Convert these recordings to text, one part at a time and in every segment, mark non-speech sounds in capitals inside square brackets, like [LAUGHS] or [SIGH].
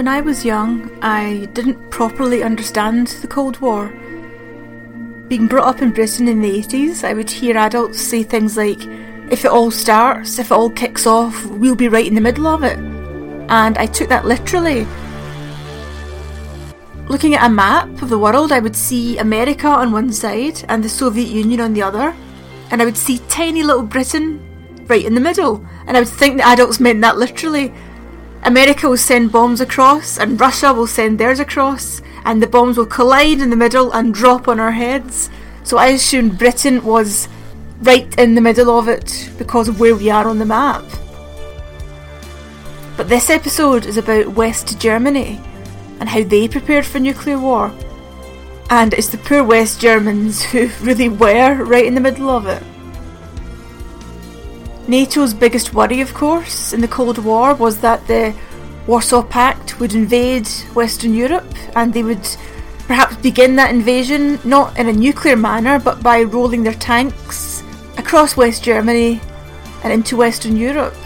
When I was young, I didn't properly understand the Cold War. Being brought up in Britain in the 80s, I would hear adults say things like, if it all starts, if it all kicks off, we'll be right in the middle of it. And I took that literally. Looking at a map of the world, I would see America on one side and the Soviet Union on the other, and I would see tiny little Britain right in the middle, and I would think the adults meant that literally. America will send bombs across, and Russia will send theirs across, and the bombs will collide in the middle and drop on our heads. So I assumed Britain was right in the middle of it because of where we are on the map. But this episode is about West Germany and how they prepared for nuclear war. And it's the poor West Germans [LAUGHS] who really were right in the middle of it. NATO's biggest worry, of course, in the Cold War was that the Warsaw Pact would invade Western Europe and they would perhaps begin that invasion not in a nuclear manner but by rolling their tanks across West Germany and into Western Europe.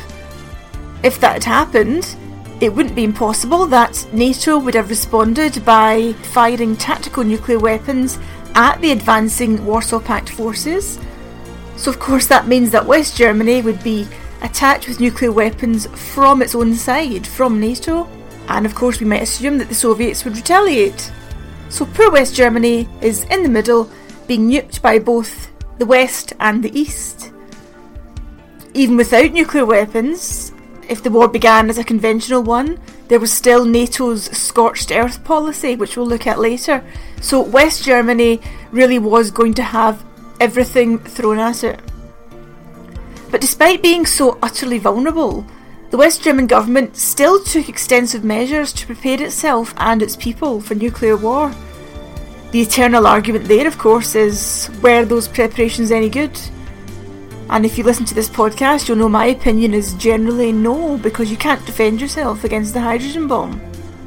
If that had happened, it wouldn't be impossible that NATO would have responded by firing tactical nuclear weapons at the advancing Warsaw Pact forces so, of course, that means that West Germany would be attacked with nuclear weapons from its own side, from NATO, and of course, we might assume that the Soviets would retaliate. So, poor West Germany is in the middle, being nuked by both the West and the East. Even without nuclear weapons, if the war began as a conventional one, there was still NATO's scorched earth policy, which we'll look at later. So, West Germany really was going to have everything thrown at it. But despite being so utterly vulnerable, the West German government still took extensive measures to prepare itself and its people for nuclear war. The eternal argument there, of course, is were those preparations any good? And if you listen to this podcast, you'll know my opinion is generally no, because you can't defend yourself against the hydrogen bomb.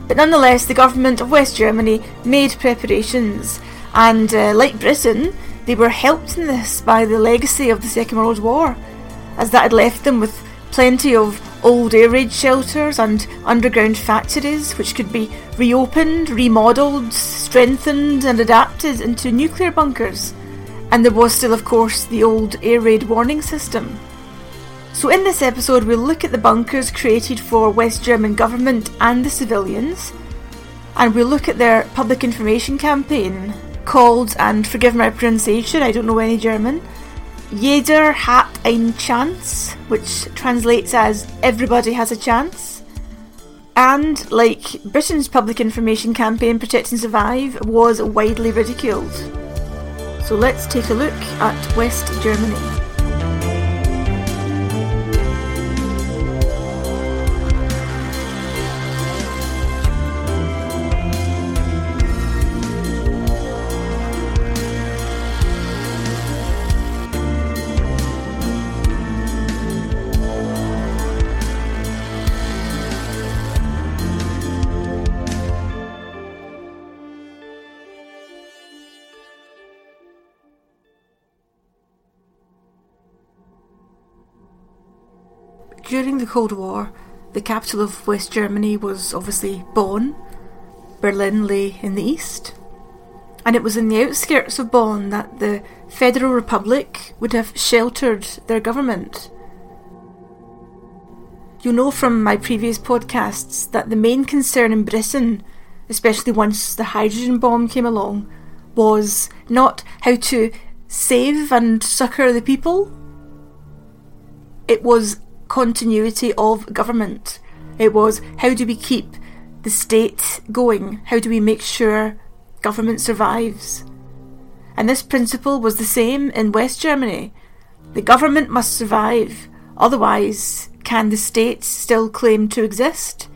But nonetheless, the government of West Germany made preparations, and uh, like Britain, they were helped in this by the legacy of the Second World War, as that had left them with plenty of old air raid shelters and underground factories which could be reopened, remodelled, strengthened, and adapted into nuclear bunkers. And there was still, of course, the old air raid warning system. So, in this episode, we'll look at the bunkers created for West German government and the civilians, and we'll look at their public information campaign called, and forgive my pronunciation, I don't know any German, Jeder hat ein Chance, which translates as everybody has a chance. And, like Britain's public information campaign Protect and Survive, was widely ridiculed. So let's take a look at West Germany. During the Cold War, the capital of West Germany was obviously Bonn. Berlin lay in the east. And it was in the outskirts of Bonn that the Federal Republic would have sheltered their government. You'll know from my previous podcasts that the main concern in Britain, especially once the hydrogen bomb came along, was not how to save and succour the people. It was continuity of government. It was how do we keep the state going? How do we make sure government survives? And this principle was the same in West Germany. The government must survive, otherwise, can the state still claim to exist?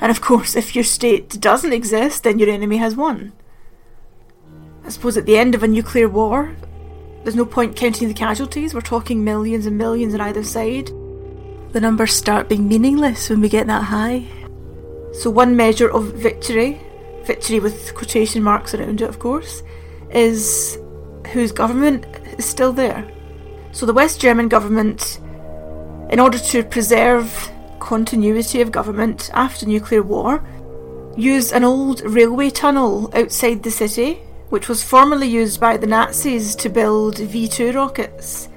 And of course, if your state doesn't exist, then your enemy has won. I suppose at the end of a nuclear war, there's no point counting the casualties, we're talking millions and millions on either side the numbers start being meaningless when we get that high. So, one measure of victory, victory with quotation marks around it, of course, is whose government is still there. So, the West German government, in order to preserve continuity of government after nuclear war, used an old railway tunnel outside the city, which was formerly used by the Nazis to build V 2 rockets.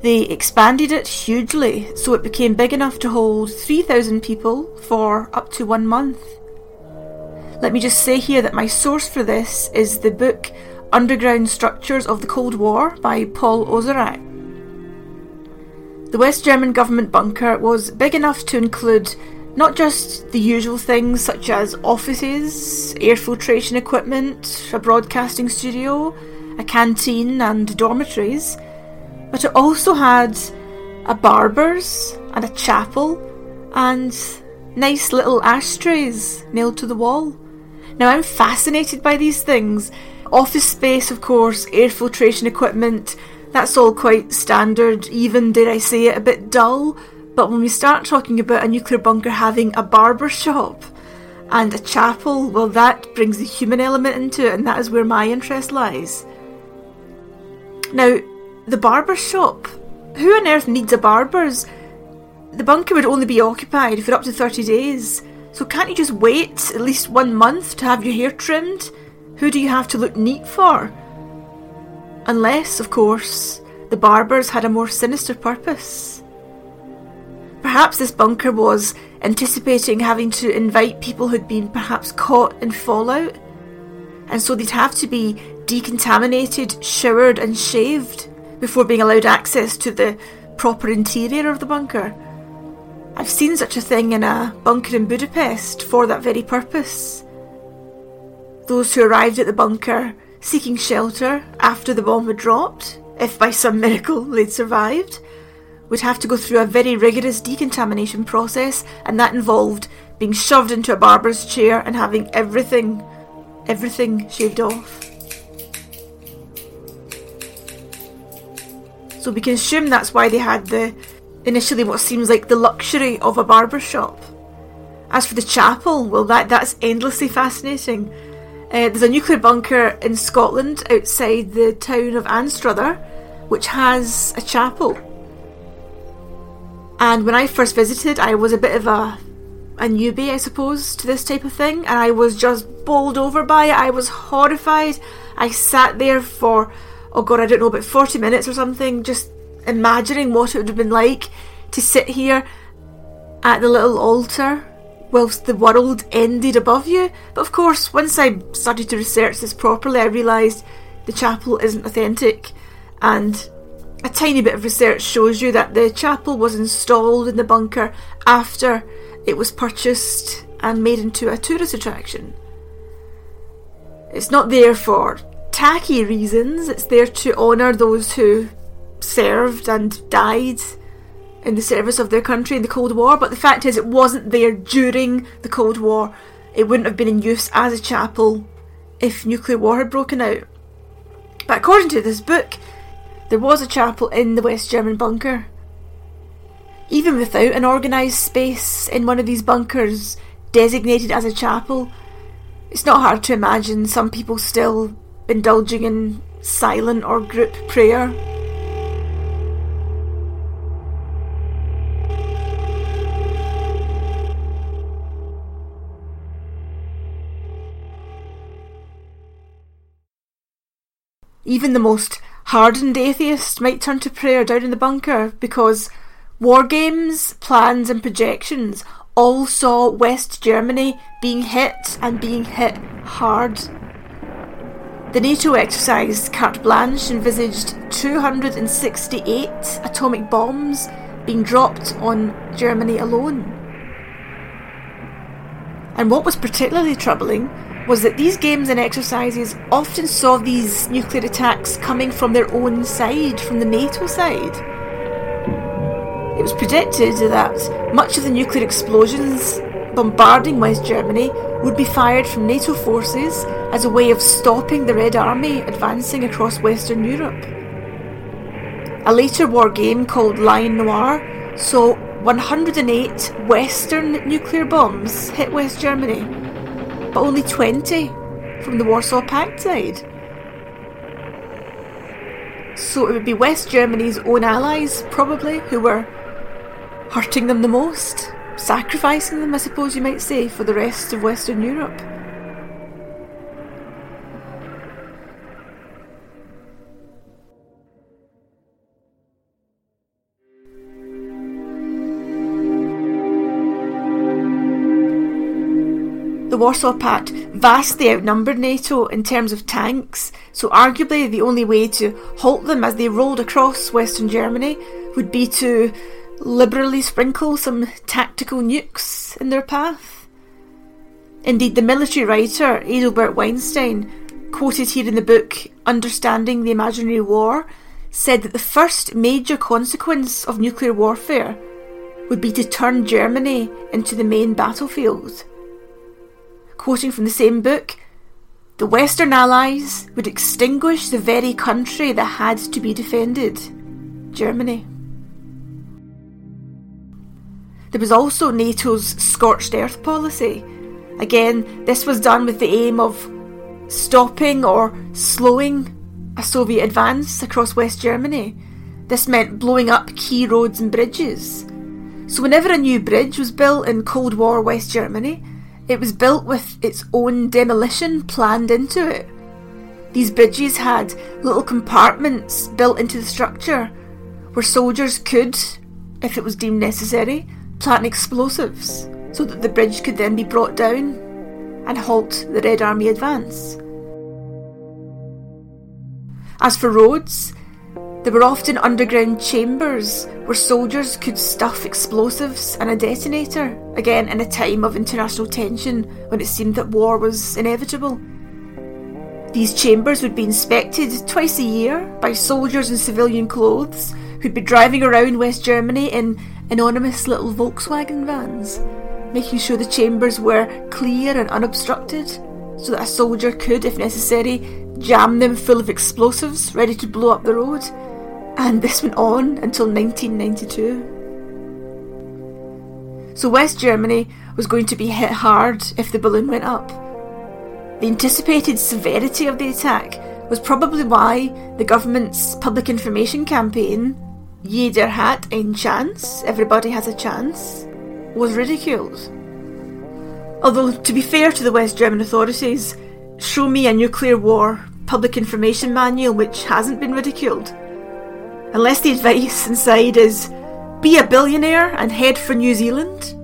They expanded it hugely so it became big enough to hold 3,000 people for up to one month. Let me just say here that my source for this is the book Underground Structures of the Cold War by Paul Ozorak. The West German government bunker was big enough to include not just the usual things such as offices, air filtration equipment, a broadcasting studio, a canteen, and dormitories, but it also had a barber's and a chapel and nice little ashtrays nailed to the wall. Now, I'm fascinated by these things. Office space, of course, air filtration equipment, that's all quite standard, even, dare I say it, a bit dull. But when we start talking about a nuclear bunker having a barber shop and a chapel, well, that brings the human element into it, and that is where my interest lies. Now, the barber shop. Who on earth needs a barber's? The bunker would only be occupied for up to 30 days. So can't you just wait at least one month to have your hair trimmed? Who do you have to look neat for? Unless, of course, the barbers had a more sinister purpose. Perhaps this bunker was anticipating having to invite people who'd been perhaps caught in fallout, and so they'd have to be decontaminated, showered, and shaved before being allowed access to the proper interior of the bunker. I've seen such a thing in a bunker in Budapest for that very purpose. Those who arrived at the bunker seeking shelter after the bomb had dropped, if by some [LAUGHS] miracle they'd survived, would have to go through a very rigorous decontamination process, and that involved being shoved into a barber's chair and having everything, everything shaved off. So we can assume that's why they had the initially what seems like the luxury of a barber shop. As for the chapel, well, that that's endlessly fascinating. Uh, there's a nuclear bunker in Scotland outside the town of Anstruther, which has a chapel. And when I first visited, I was a bit of a a newbie, I suppose, to this type of thing, and I was just bowled over by it. I was horrified. I sat there for, oh god, I don't know, about 40 minutes or something, just imagining what it would have been like to sit here at the little altar whilst the world ended above you. But of course, once I started to research this properly, I realised the chapel isn't authentic, and a tiny bit of research shows you that the chapel was installed in the bunker after it was purchased and made into a tourist attraction. It's not there for tacky reasons, it's there to honour those who served and died in the service of their country in the Cold War, but the fact is it wasn't there during the Cold War. It wouldn't have been in use as a chapel if nuclear war had broken out. But according to this book, there was a chapel in the West German bunker. Even without an organised space in one of these bunkers designated as a chapel, it's not hard to imagine some people still indulging in silent or group prayer. Even the most hardened atheist might turn to prayer down in the bunker because war games, plans, and projections all saw West Germany being hit and being hit hard. The NATO exercise Carte Blanche envisaged 268 atomic bombs being dropped on Germany alone. And what was particularly troubling was that these games and exercises often saw these nuclear attacks coming from their own side, from the NATO side. It was predicted that much of the nuclear explosions bombarding West Germany would be fired from NATO forces as a way of stopping the Red Army advancing across Western Europe. A later war game called Lion Noir saw 108 Western nuclear bombs hit West Germany but only 20 from the Warsaw Pact side. So it would be West Germany's own allies, probably, who were hurting them the most. sacrificing them, I suppose you might say, for the rest of Western Europe. The Warsaw Pact vastly outnumbered NATO in terms of tanks, so arguably the only way to halt them as they rolled across Western Germany would be to liberally sprinkle some tactical nukes in their path. Indeed, the military writer Adelbert Weinstein, quoted here in the book Understanding the Imaginary War, said that the first major consequence of nuclear warfare would be to turn Germany into the main battlefield quoting from the same book, the Western Allies would extinguish the very country that had to be defended Germany. There was also NATO's scorched earth policy. Again, this was done with the aim of stopping or slowing a Soviet advance across West Germany. This meant blowing up key roads and bridges. So, whenever a new bridge was built in Cold War West Germany, it was built with its own demolition planned into it. These bridges had little compartments built into the structure where soldiers could, if it was deemed necessary, plant explosives so that the bridge could then be brought down and halt the Red Army advance. As for roads, there were often underground chambers where soldiers could stuff explosives and a detonator, again in a time of international tension when it seemed that war was inevitable. These chambers would be inspected twice a year by soldiers in civilian clothes who'd be driving around West Germany in anonymous little Volkswagen vans, making sure the chambers were clear and unobstructed so that a soldier could, if necessary, jam them full of explosives ready to blow up the road and this went on until 1992. So West Germany was going to be hit hard if the balloon went up. The anticipated severity of the attack was probably why the government's public information campaign, Jeder hat ein Chance, everybody has a chance, was ridiculed. Although, to be fair to the West German authorities, show me a nuclear war public information manual which hasn't been ridiculed Unless the advice inside is be a billionaire and head for New Zealand,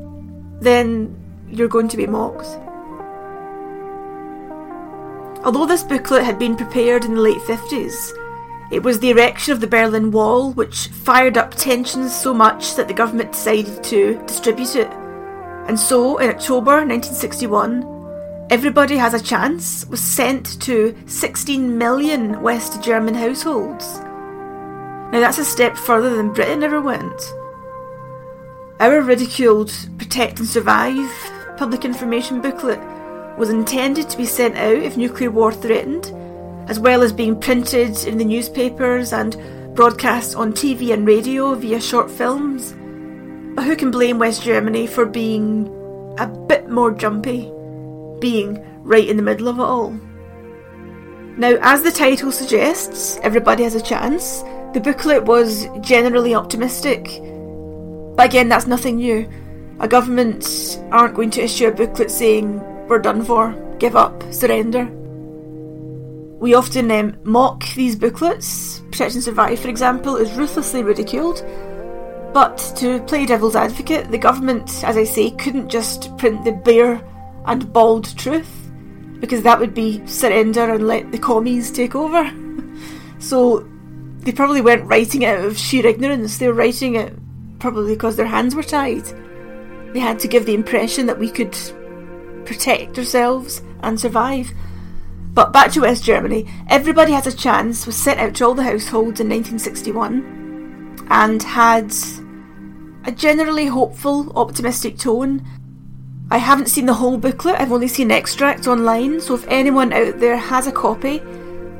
then you're going to be mocked. Although this booklet had been prepared in the late 50s, it was the erection of the Berlin Wall which fired up tensions so much that the government decided to distribute it. And so, in October 1961, Everybody Has a Chance was sent to 16 million West German households. Now that's a step further than Britain ever went. Our ridiculed Protect and Survive public information booklet was intended to be sent out if nuclear war threatened, as well as being printed in the newspapers and broadcast on TV and radio via short films. But who can blame West Germany for being a bit more jumpy, being right in the middle of it all? Now, as the title suggests, everybody has a chance. The booklet was generally optimistic, but again, that's nothing new. A government aren't going to issue a booklet saying, We're done for, give up, surrender. We often um, mock these booklets. Protect and Survive, for example, is ruthlessly ridiculed. But to play devil's advocate, the government, as I say, couldn't just print the bare and bald truth, because that would be surrender and let the commies take over. [LAUGHS] so they probably weren't writing it out of sheer ignorance, they were writing it probably because their hands were tied. They had to give the impression that we could protect ourselves and survive. But back to West Germany, Everybody Has a Chance was sent out to all the households in 1961 and had a generally hopeful, optimistic tone. I haven't seen the whole booklet, I've only seen extracts online, so if anyone out there has a copy,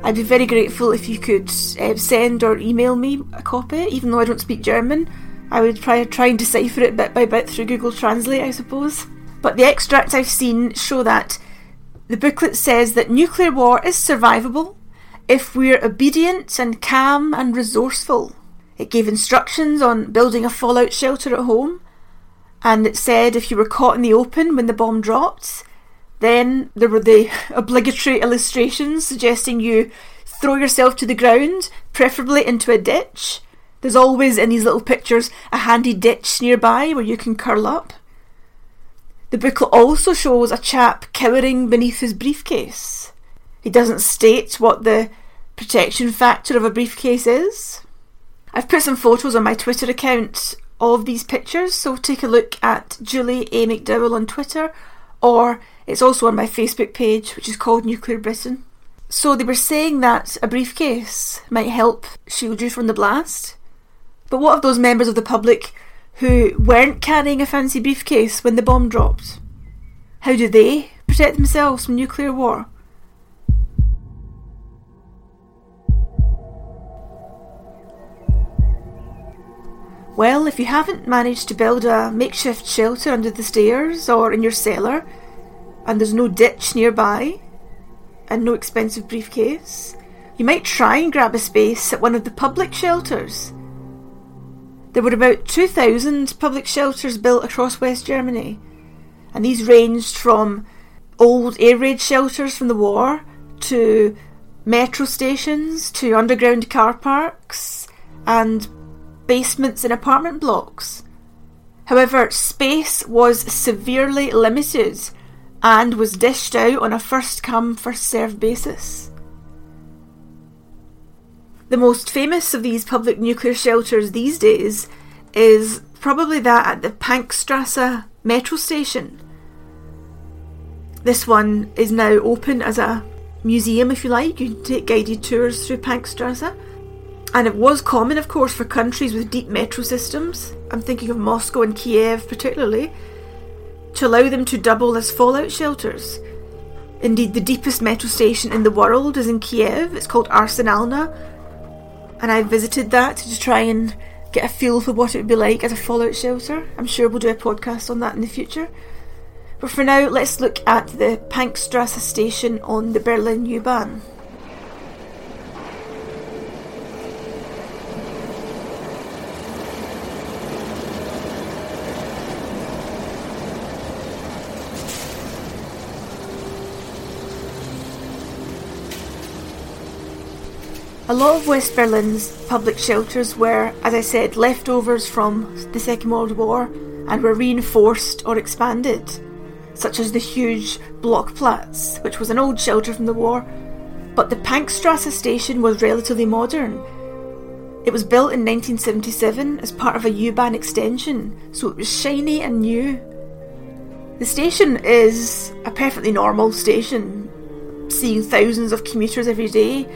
I'd be very grateful if you could uh, send or email me a copy, even though I don't speak German. I would try, try and decipher it bit by bit through Google Translate, I suppose. But the extracts I've seen show that the booklet says that nuclear war is survivable if we're obedient and calm and resourceful. It gave instructions on building a fallout shelter at home, and it said if you were caught in the open when the bomb dropped, then there were the [LAUGHS] obligatory illustrations suggesting you throw yourself to the ground, preferably into a ditch. There's always in these little pictures a handy ditch nearby where you can curl up. The booklet also shows a chap cowering beneath his briefcase. He doesn't state what the protection factor of a briefcase is. I've put some photos on my Twitter account of these pictures, so take a look at Julie A. McDowell on Twitter, or it's also on my Facebook page, which is called Nuclear Britain. So they were saying that a briefcase might help shield you from the blast. But what of those members of the public who weren't carrying a fancy briefcase when the bomb dropped? How do they protect themselves from nuclear war? Well, if you haven't managed to build a makeshift shelter under the stairs or in your cellar, and there's no ditch nearby, and no expensive briefcase, you might try and grab a space at one of the public shelters. There were about 2,000 public shelters built across West Germany, and these ranged from old air raid shelters from the war to metro stations to underground car parks and basements in apartment blocks. However, space was severely limited and was dished out on a first come, first served basis. The most famous of these public nuclear shelters these days is probably that at the Pankstrasse metro station. This one is now open as a museum, if you like. You can take guided tours through Pankstrasse. And it was common, of course, for countries with deep metro systems, I'm thinking of Moscow and Kiev particularly, to allow them to double as fallout shelters. Indeed, the deepest metro station in the world is in Kiev. It's called Arsenalna. And I visited that to try and get a feel for what it would be like as a fallout shelter. I'm sure we'll do a podcast on that in the future. But for now, let's look at the Pankstrasse station on the Berlin U-Bahn. A lot of West Berlin's public shelters were, as I said, leftovers from the Second World War and were reinforced or expanded, such as the huge Blochplatz, which was an old shelter from the war, but the Pankstrasse station was relatively modern. It was built in 1977 as part of a U-Bahn extension, so it was shiny and new. The station is a perfectly normal station, seeing thousands of commuters every day,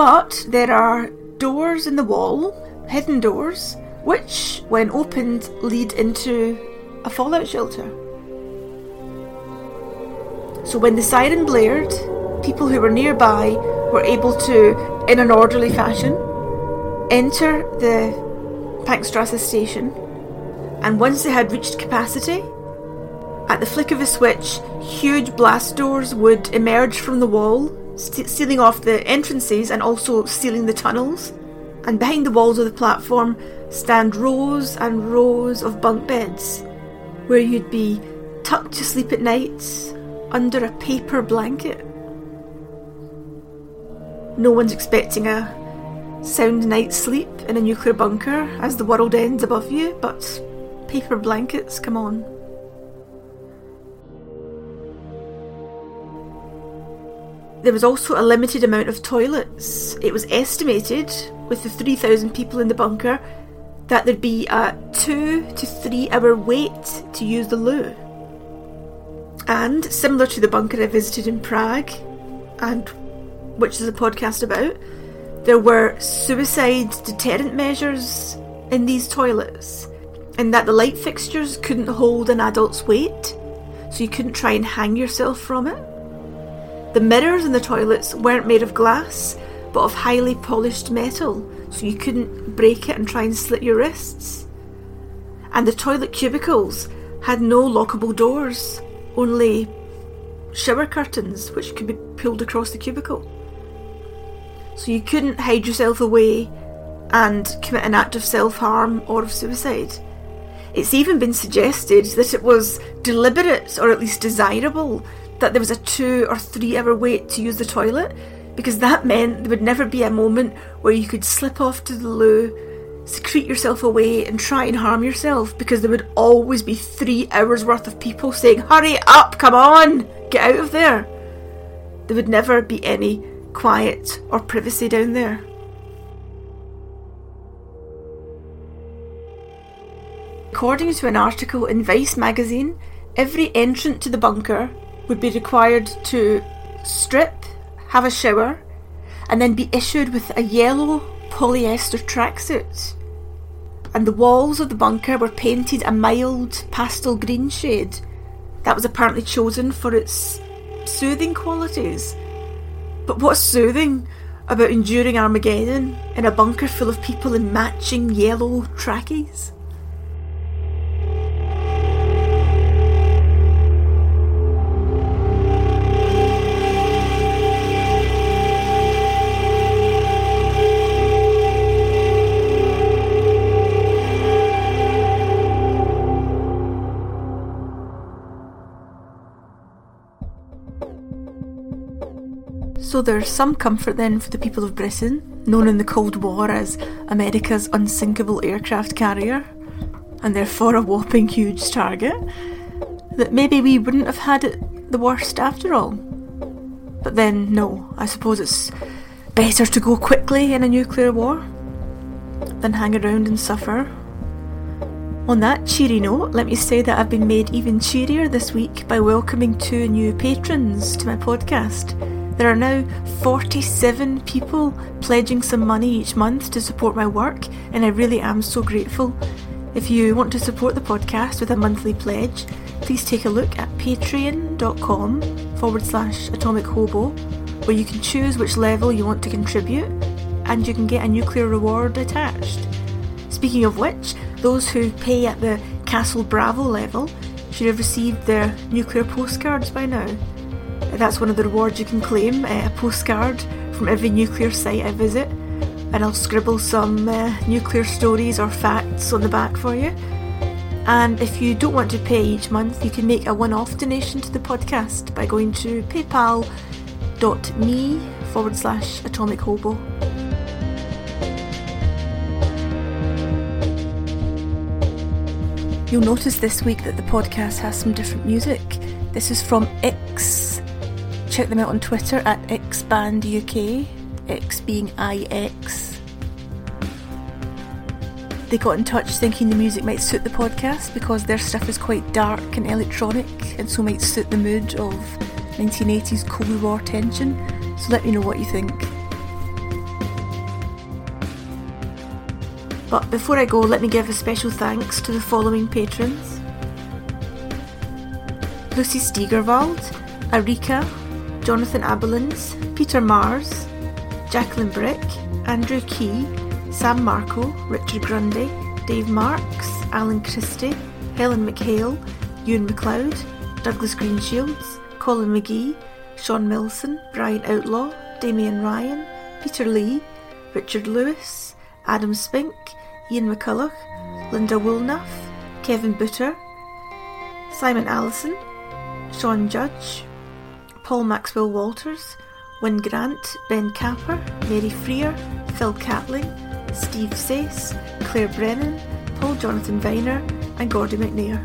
but there are doors in the wall, hidden doors, which, when opened, lead into a fallout shelter. So when the siren blared, people who were nearby were able to, in an orderly fashion, enter the Pankstrasse station, and once they had reached capacity, at the flick of a switch, huge blast doors would emerge from the wall st- sealing off the entrances and also sealing the tunnels. And behind the walls of the platform stand rows and rows of bunk beds where you'd be tucked to sleep at night under a paper blanket. No one's expecting a sound night's sleep in a nuclear bunker as the world ends above you, but paper blankets, come on. There was also a limited amount of toilets. It was estimated, with the 3,000 people in the bunker, that there'd be a two to three hour wait to use the loo. And similar to the bunker I visited in Prague, and which is a podcast about, there were suicide deterrent measures in these toilets, in that the light fixtures couldn't hold an adult's weight, so you couldn't try and hang yourself from it. The mirrors in the toilets weren't made of glass, but of highly polished metal, so you couldn't break it and try and slit your wrists. And the toilet cubicles had no lockable doors, only shower curtains which could be pulled across the cubicle. So you couldn't hide yourself away and commit an act of self harm or of suicide. It's even been suggested that it was deliberate or at least desirable that there was a two or three hour wait to use the toilet because that meant there would never be a moment where you could slip off to the loo, secrete yourself away, and try and harm yourself because there would always be three hours worth of people saying, Hurry up, come on, get out of there. There would never be any quiet or privacy down there. According to an article in Vice magazine, every entrant to the bunker would be required to strip, have a shower, and then be issued with a yellow polyester tracksuit. And the walls of the bunker were painted a mild pastel green shade that was apparently chosen for its soothing qualities. But what's soothing about enduring Armageddon in a bunker full of people in matching yellow trackies? So there's some comfort then for the people of Britain, known in the Cold War as America's unsinkable aircraft carrier, and therefore a whopping huge target, that maybe we wouldn't have had it the worst after all. But then, no, I suppose it's better to go quickly in a nuclear war than hang around and suffer. On that cheery note, let me say that I've been made even cheerier this week by welcoming two new patrons to my podcast. There are now 47 people pledging some money each month to support my work, and I really am so grateful. If you want to support the podcast with a monthly pledge, please take a look at patreon.com forward slash atomic hobo, where you can choose which level you want to contribute, and you can get a nuclear reward attached. Speaking of which, those who pay at the Castle Bravo level should have received their nuclear postcards by now. That's one of the rewards you can claim uh, a postcard from every nuclear site I visit, and I'll scribble some uh, nuclear stories or facts on the back for you. And if you don't want to pay each month, you can make a one off donation to the podcast by going to paypal.me forward slash atomic hobo. You'll notice this week that the podcast has some different music. This is from X Check them out on Twitter at XBandUK, X being IX. They got in touch thinking the music might suit the podcast because their stuff is quite dark and electronic and so might suit the mood of 1980s Cold War tension. So let me know what you think. But before I go, let me give a special thanks to the following patrons Lucy Steigerwald, Arika, Jonathan Abelins, Peter Mars, Jacqueline Brick, Andrew Key, Sam Marco, Richard Grundy, Dave Marks, Alan Christie, Helen McHale, Ewan McLeod, Douglas Greenshields, Colin McGee, Sean Milson, Brian Outlaw, Damian Ryan, Peter Lee, Richard Lewis, Adam Spink, Ian McCulloch, Linda Woolnough, Kevin Butter, Simon Allison, Sean Judge, Paul Maxwell Walters, Wyn Grant, Ben Capper, Mary Freer, Phil Catling, Steve Sace, Claire Brennan, Paul Jonathan Viner, and Gordy McNair.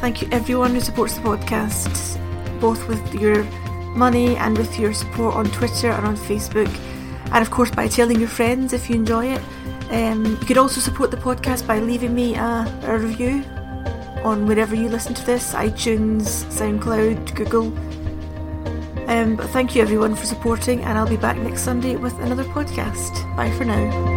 Thank you everyone who supports the podcast, both with your money and with your support on Twitter and on Facebook, and of course by telling your friends if you enjoy it. Um, you could also support the podcast by leaving me a, a review on wherever you listen to this iTunes, SoundCloud, Google. Um, but thank you everyone for supporting, and I'll be back next Sunday with another podcast. Bye for now.